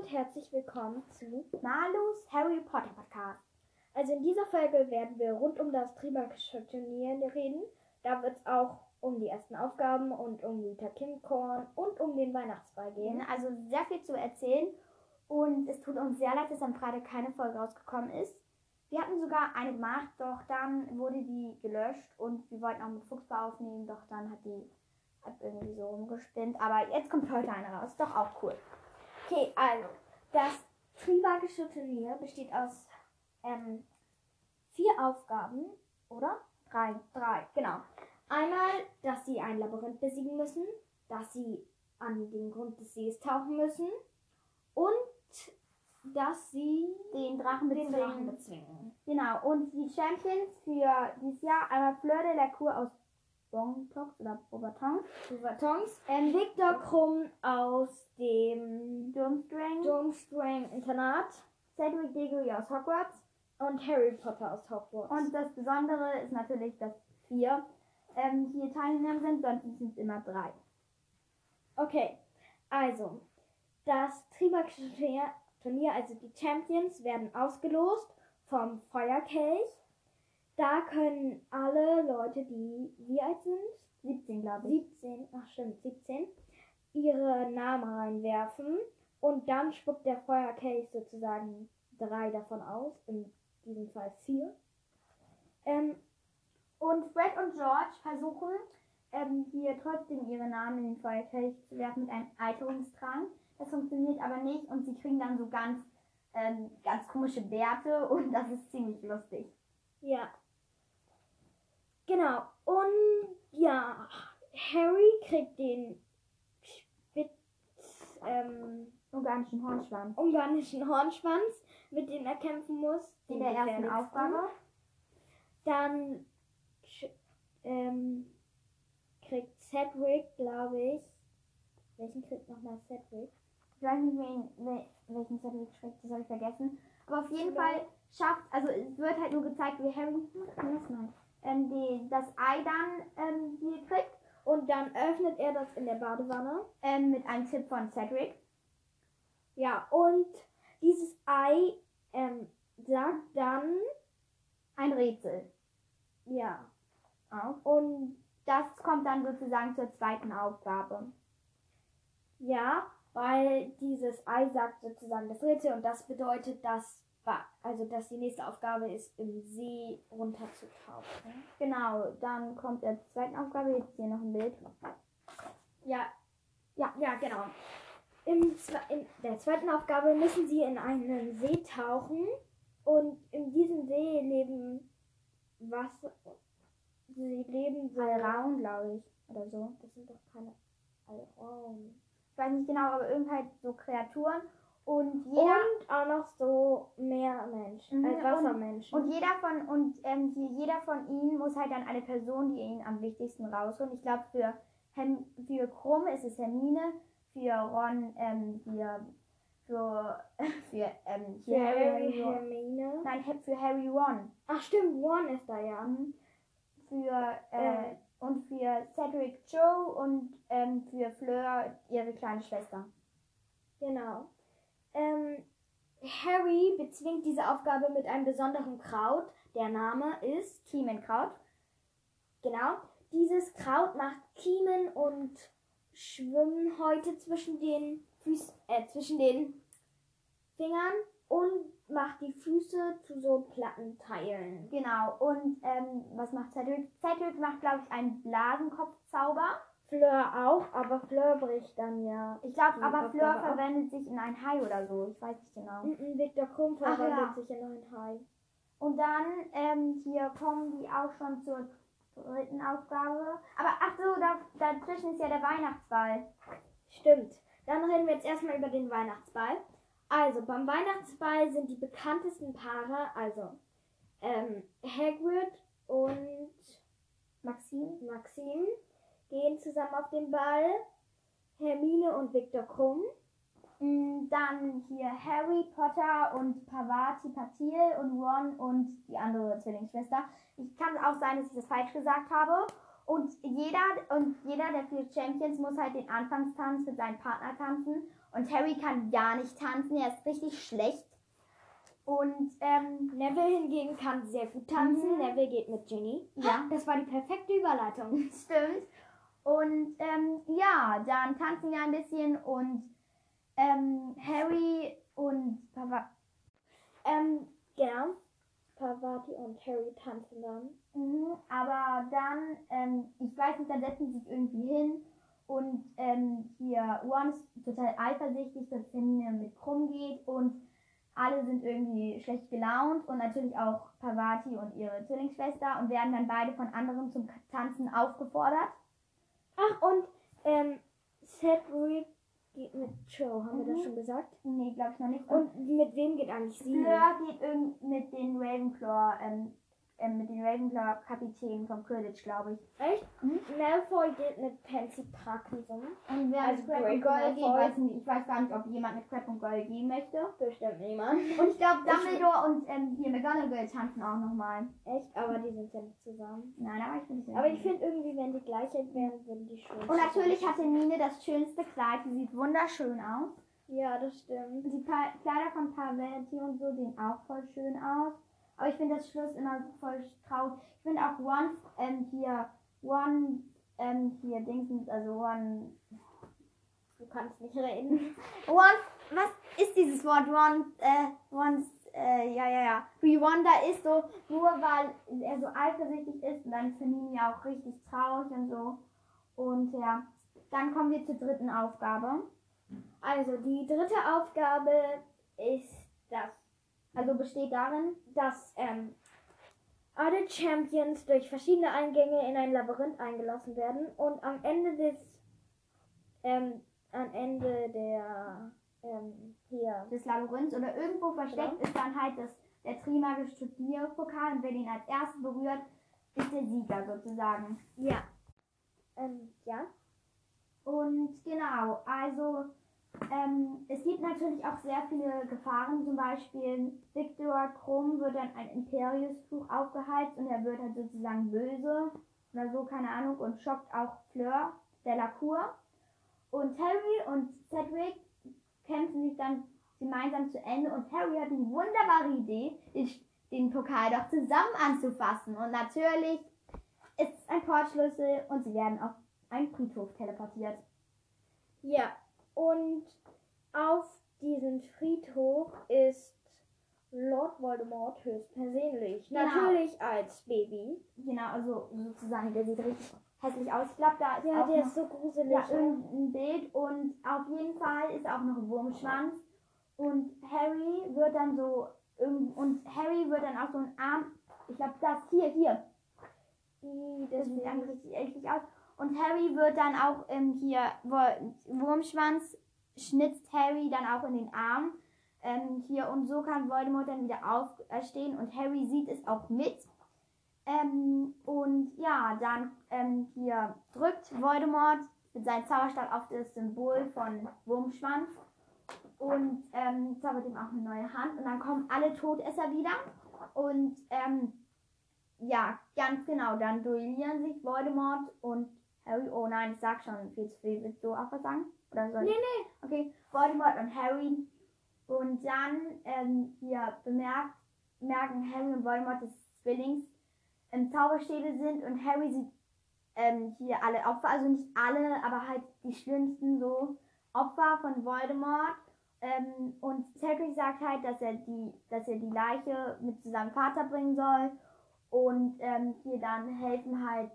und herzlich willkommen zu Malus Harry Potter Podcast. Also in dieser Folge werden wir rund um das Trimagische Turnier reden. Da wird es auch um die ersten Aufgaben und um Rita Kimcorn und um den Weihnachtsball gehen. Also sehr viel zu erzählen und es tut uns sehr leid, dass am Freitag keine Folge rausgekommen ist. Wir hatten sogar eine gemacht, doch dann wurde die gelöscht und wir wollten auch mit Fuchsbau aufnehmen, doch dann hat die hat irgendwie so rumgespinnt. Aber jetzt kommt heute eine raus, doch auch cool. Okay, also das Trimagische Turnier besteht aus ähm, vier Aufgaben, oder? Drei. Drei, genau. Einmal, dass sie ein Labyrinth besiegen müssen, dass sie an den Grund des Sees tauchen müssen und dass sie Den Drachen den Drachen bezwingen. bezwingen. Genau, und die Champions für dieses Jahr einmal Fleur de la Cour aus Bontox oder Beaubaton, Touvatons. Ähm, Victor Krumm aus dem Durmstrang, Durmstrang Internat Cedric Diggory aus Hogwarts. und Harry Potter aus Hogwarts. Und das Besondere ist natürlich, dass vier ähm, hier Teilnehmer sind, sonst sind es immer drei. Okay, also das Trimagische Turnier, Turnier, also die Champions, werden ausgelost vom Feuerkelch. Da können alle Leute, die wie alt sind? 17, glaube ich. 17, ach stimmt, 17, ihre Namen reinwerfen und dann spuckt der Feuerkelch sozusagen drei davon aus, in diesem Fall vier. Ähm, Und Fred und George versuchen ähm, hier trotzdem ihre Namen in den Feuerkelch zu werfen mit einem Alterungstrank. Das funktioniert aber nicht und sie kriegen dann so ganz, ähm, ganz komische Bärte und das ist ziemlich lustig. ja. Genau. Und ja, Harry kriegt den Spitz, ähm, Organischen Hornschwanz. ungarischen Hornschwanz, mit dem er kämpfen muss. In den der ersten. Aufgabe. Dann ähm, kriegt Cedric, glaube ich. Welchen kriegt nochmal Cedric? Ich weiß nicht, wel- welchen Cedric spricht, das habe ich vergessen. Aber auf jeden. Fall schafft, also es wird halt nur gezeigt, wie Harry mal, ähm, die, das Ei dann ähm, hier kriegt. Und dann öffnet er das in der Badewanne. Ähm, mit einem Tipp von Cedric. Ja, und dieses Ei ähm, sagt dann, Ein Rätsel. ja, Auf. Und das kommt dann sozusagen zur zweiten Aufgabe. ja, weil dieses Ei sagt sozusagen das Rätsel und das bedeutet, dass, also dass die nächste Aufgabe ist, im See runterzutauchen. Genau, dann kommt zur zweiten Aufgabe. Jetzt hier noch ein Bild. Ja, ja, ja, genau. Im, in der zweiten Aufgabe müssen sie in einen See tauchen und in diesem See leben Wasser. Sie leben so. Alraun, glaube ich. Oder so. Das sind doch keine Alraun. Ich weiß nicht genau, aber irgendwie halt so Kreaturen. Und jeder. Und auch noch so Meermenschen, Mhm, äh, Wassermenschen. Und jeder von und ähm, jeder von ihnen muss halt dann eine Person, die ihn am wichtigsten rausholen. Ich glaube für Hem, für Krumm ist es Hermine, für Ron ähm, hier für für ähm, Für hier Harry, Harry. Hermine. Nein, für Harry Ron. Ach stimmt, Ron ist da ja. Mhm. Für äh, Äh. und für Cedric Joe und ähm, für Fleur ihre kleine Schwester. Genau. Harry bezwingt diese Aufgabe mit einem besonderen Kraut. Der Name ist Kiemenkraut. Genau. Dieses Kraut macht Kiemen und Schwimmhäute zwischen den Füßen, äh, zwischen den Fingern und macht die Füße zu so Plattenteilen. Genau. Und ähm, was macht Cedric? Cedric macht, glaube ich, einen Blasenkopfzauber. Fleur auch, aber Fleur bricht dann ja. Ich glaube, aber Fleur Aufgabe ab. verwendet sich in ein Hai oder so. Ich weiß nicht genau. Mhm, Victor Krumm Ach, verwandelt ja. sich in einen Hai. Und dann ähm, hier kommen die auch schon zur dritten Aufgabe. Aber ach so, da, dazwischen ist ja der Weihnachtsball. Stimmt. Dann reden wir jetzt erstmal über den Weihnachtsball. Also, beim Weihnachtsball sind die bekanntesten Paare, also ähm, Hagrid und Maxim. Maxim gehen zusammen auf den Ball. Hermine und Victor Krumm. Mm, Dann hier Harry Potter und Pavati Patil und Ron und die andere Zwillingsschwester. Ich kann auch sein, dass ich das falsch gesagt habe. Und jeder und jeder der vier Champions muss halt den Anfangstanz mit seinem Partner tanzen. Und Harry kann gar nicht tanzen, er ist richtig schlecht. Und ähm, Neville hingegen kann sehr gut tanzen. Mhm. Neville geht mit Ginny. Ja. Das war die perfekte Überleitung. Stimmt. Und ähm, ja, dann tanzen wir ein bisschen und ähm, Harry und Papa. Ähm, genau. Pavati und Harry tanzen dann. Mhm, aber dann, ähm, ich weiß nicht, dann setzen sie sich irgendwie hin und ähm, hier Ron ist total eifersüchtig, dass Hermine mit Krumm geht und alle sind irgendwie schlecht gelaunt und natürlich auch Pavati und ihre Zwillingsschwester und werden dann beide von anderen zum Tanzen aufgefordert. Ach, und ähm, Cedric geht mit Joe, haben wir Mhm. das schon gesagt? Nee, glaube ich noch nicht. Und mit wem geht eigentlich sie? Fleur geht mit den Ravenclaw, ähm, ähm, mit den Ravenclaw-Kapitänen vom Quidditch, glaube ich. Echt? Mhm. Malfoy geht mit Pansy Parkinson. Und wer Also mit Crab und Goyle geht, weiß nicht. Ich weiß gar nicht, ob jemand mit Crab und Goyle gehen möchte. Bestimmt niemand. Und ich glaube, Dumbledore und ähm, hier McGonagall tanzen auch nochmal. Echt? Aber die sind ja nicht zusammen. Nein, aber ich finde es Aber ich finde irgendwie, wenn die gleichheit wären, würden die schon. Und natürlich hat Hermine das schönste Kleid. Die sieht wunderschön aus. Ja, das stimmt. Die pa Kleider von Pavati und so sehen auch voll schön aus. Aber ich finde das Schluss immer voll traurig. Ich finde auch One, ähm, hier, One, ähm, hier Dingsens, also One, Du kannst nicht reden. One, was ist dieses Wort? One, äh, one, äh, ja, ja, ja. Wie Wanda ist so, nur weil er so eifersüchtig ist und dann Hermine ja auch richtig traurig und so. Und ja, dann kommen wir zur dritten Aufgabe. Also, die dritte Aufgabe ist das, Also besteht darin, dass ähm, alle Champions durch verschiedene Eingänge in ein Labyrinth eingelassen werden und am Ende des, ähm, am Ende der, ähm, hier, des Labyrinths oder irgendwo versteckt Genau. ist dann halt das, der Trimagische Turnierpokal und wer den als erstes berührt, ist der Sieger sozusagen. ja, ähm, ja, Und genau, also ähm, es gibt natürlich auch sehr viele Gefahren. Zum Beispiel Victor Krumm wird dann ein Imperius-Tuch aufgeheizt und er wird halt sozusagen böse oder so, keine Ahnung, und schockt auch Fleur Delacour. Und Harry und Cedric kämpfen sich dann gemeinsam zu Ende und Harry hat die wunderbare Idee, den, den Pokal doch zusammen anzufassen. Und natürlich ist es ein Portschlüssel und sie werden auf einen Friedhof teleportiert. ja. Und auf diesem Friedhof ist Lord Voldemort höchstpersönlich. Genau. Natürlich als Baby. Genau, also sozusagen, der sieht richtig hässlich aus. Ich glaube, da ist Ja, auch der noch ist so gruselig. ja, irgendein Bild und auf jeden Fall ist auch noch ein Wurmschwanz. Und Harry wird dann so, und Harry wird dann auch so ein Arm, ich glaube, das hier, hier, das sieht eigentlich richtig eklig aus. Und Harry wird dann auch ähm, hier, Wurmschwanz schnitzt Harry dann auch in den Arm. Ähm, hier und so kann Voldemort dann wieder auferstehen und Harry sieht es auch mit. Ähm, und ja, dann ähm, hier drückt Voldemort mit seinem Zauberstab auf das Symbol von Wurmschwanz und ähm, zaubert ihm auch eine neue Hand und dann kommen alle Todesser wieder und ähm, ja, ganz genau, dann duellieren sich Voldemort und Harry. Oh nein, ich sag schon viel zu viel. Willst du auch was sagen? Oder soll Nee, nee. Okay, Voldemort und Harry. Und dann ähm, hier bemerkt, merken Harry und Voldemort, dass Zwillings ähm, Zauberstäbe sind und Harry sieht ähm, hier alle Opfer, also nicht alle, aber halt die schlimmsten so Opfer von Voldemort. Ähm, und Cedric sagt halt, dass er die, dass er die Leiche mit zu seinem Vater bringen soll. Und ähm, hier dann helfen halt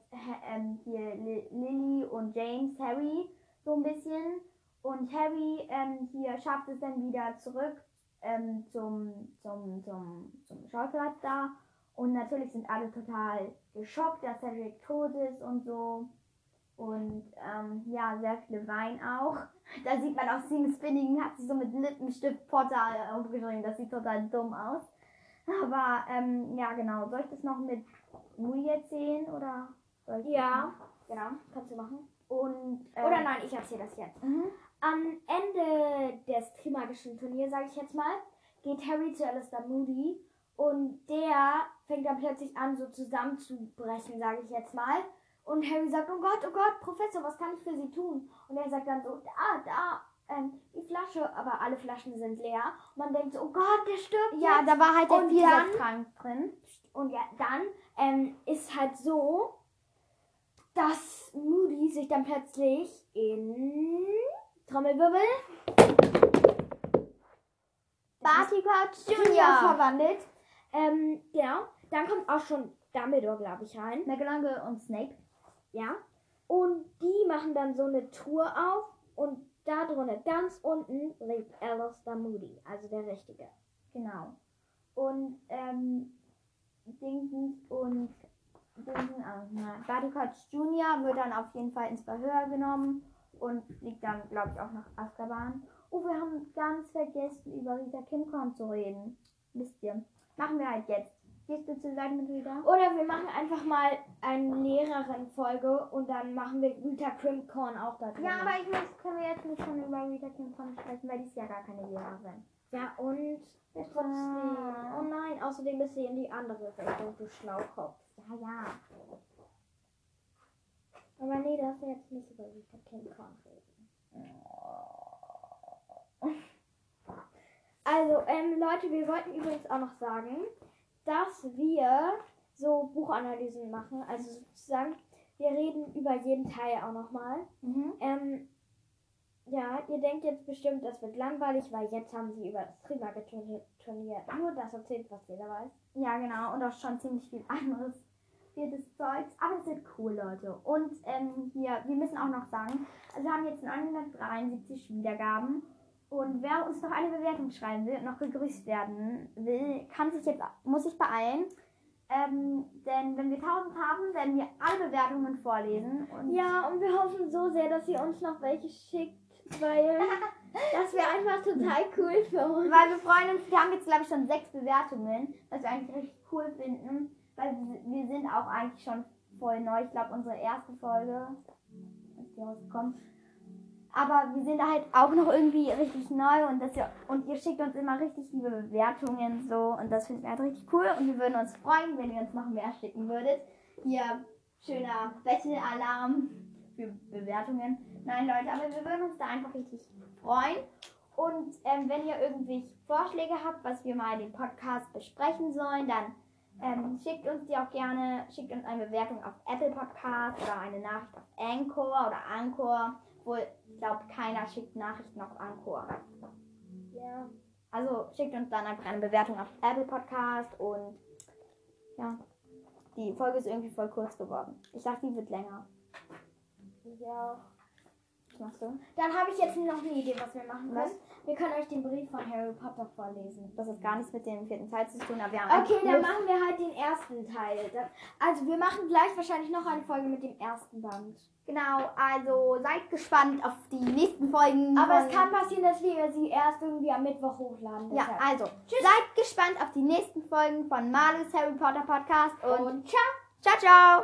ähm, hier Li- Lily und James Harry so ein bisschen. Und Harry ähm, hier schafft es dann wieder zurück ähm, zum, zum, zum, zum Schausplatz da. Und natürlich sind alle total geschockt, dass Cedric tot ist und so. Und ähm, ja, sehr viele weinen auch. Da sieht man auch Seamus Finnegan hat sich so mit Lippenstift Potter aufgeschrieben. Das sieht total dumm aus. Aber ähm, ja, genau. Soll ich das noch mit Moody erzählen oder? Soll ich das Ja, genau. Kannst du machen. Und äh, Oder nein, ich erzähle das jetzt. Mhm. Am Ende des Trimagischen Turniers, sage ich jetzt mal, geht Harry zu Alistair Moody und der fängt dann plötzlich an, so zusammenzubrechen, sage ich jetzt mal. Und Harry sagt, oh Gott, oh Gott, Professor, was kann ich für Sie tun? Und er sagt dann so, da, da, ähm, die Flasche, aber alle Flaschen sind leer. Und man denkt so, oh Gott, der stirbt Ja, jetzt. da war halt der Und Viersatztrank drin. Und ja, dann ähm, ist halt so, dass Moody sich dann plötzlich in Trommelwirbel Barty Crouch Junior Junior. verwandelt. Ähm, genau. Dann kommt auch schon Dumbledore, glaube ich, rein. McGonagall und Snape. Ja. Und die machen dann so eine Tour auf und da drunter, ganz unten, lebt Alistair Moody, also der Richtige. Genau. Und ähm, Dingsens und Dingsens, ah, na, Barty Crouch Junior wird dann auf jeden Fall ins Verhör genommen und fliegt dann, glaube ich, auch nach Azkaban. Oh, wir haben ganz vergessen, über Rita Kimcorn zu reden. Wisst ihr. Machen wir halt jetzt. Gehst du mit Rita? Oder wir machen einfach mal eine Lehrerin-Folge und dann machen wir Rita Crimcorn auch da drin. Ja, aber ich muss, können wir jetzt nicht schon über Rita Kimcorn sprechen, weil die ist ja gar keine Lehrerin. Ja, und trotzdem. Oh nein, außerdem ist sie in die andere Richtung, du Schlaukopf. Ja, ja. Aber nee, darfst du jetzt nicht über Rita Crimcorn reden. Also, ähm, Leute, wir wollten übrigens auch noch sagen, dass wir so Buchanalysen machen. Also sozusagen, wir reden über jeden Teil auch nochmal. Mhm. Ähm, ja, ihr denkt jetzt bestimmt, das wird langweilig, weil jetzt haben sie über das Trimagic-Turnier nur das erzählt, was jeder weiß. Ja, genau. Und auch schon ziemlich viel anderes viertes Zeugs. Aber es wird cool, Leute. Und ähm, hier, wir müssen auch noch sagen, also wir haben jetzt 973 Wiedergaben. Und wer uns noch eine Bewertung schreiben will und noch gegrüßt werden will, kann sich jetzt, muss sich beeilen. Ähm, denn wenn wir 1000 haben, werden wir alle Bewertungen vorlesen. Und Ja, und wir hoffen so sehr, dass ihr uns noch welche schickt, weil das wäre einfach total cool für uns. Weil wir freuen uns, wir haben jetzt glaube ich schon sechs Bewertungen, was wir eigentlich richtig cool finden. Weil wir sind auch eigentlich schon voll neu. Ich glaube unsere erste Folge ist die rausgekommen. Aber wir sind halt auch noch irgendwie richtig neu und, das, und ihr schickt uns immer richtig liebe Bewertungen so und das finden wir halt richtig cool und wir würden uns freuen, wenn ihr uns noch mehr schicken würdet. Hier schöner Wettelalarm für Bewertungen. Nein Leute, aber wir würden uns da einfach richtig freuen. Und ähm, wenn ihr irgendwie Vorschläge habt, was wir mal in dem Podcast besprechen sollen, dann ähm, schickt uns die auch gerne, schickt uns eine Bewertung auf Apple Podcast oder eine Nachricht auf Anchor oder Anchor. Wohl, ich glaube, keiner schickt Nachrichten auf Anchor. Ja. Also schickt uns dann einfach eine Bewertung auf Apple Podcast und ja, die Folge ist irgendwie voll kurz geworden. Ich dachte, die wird länger. Ja. Du? Dann habe ich jetzt noch eine Idee, was wir machen Was? können. Wir können euch den Brief von Harry Potter vorlesen. Das hat gar nichts mit dem vierten Teil zu tun, aber wir haben Okay, dann Lust- machen wir halt den ersten Teil. Also wir machen gleich wahrscheinlich noch eine Folge mit dem ersten Band. Genau, also seid gespannt auf die nächsten Folgen. Aber es kann passieren, dass wir sie erst irgendwie am Mittwoch hochladen. Ja, deshalb. also seid gespannt auf die nächsten Folgen von Malus Harry Potter Podcast und, Und ciao! ciao, ciao!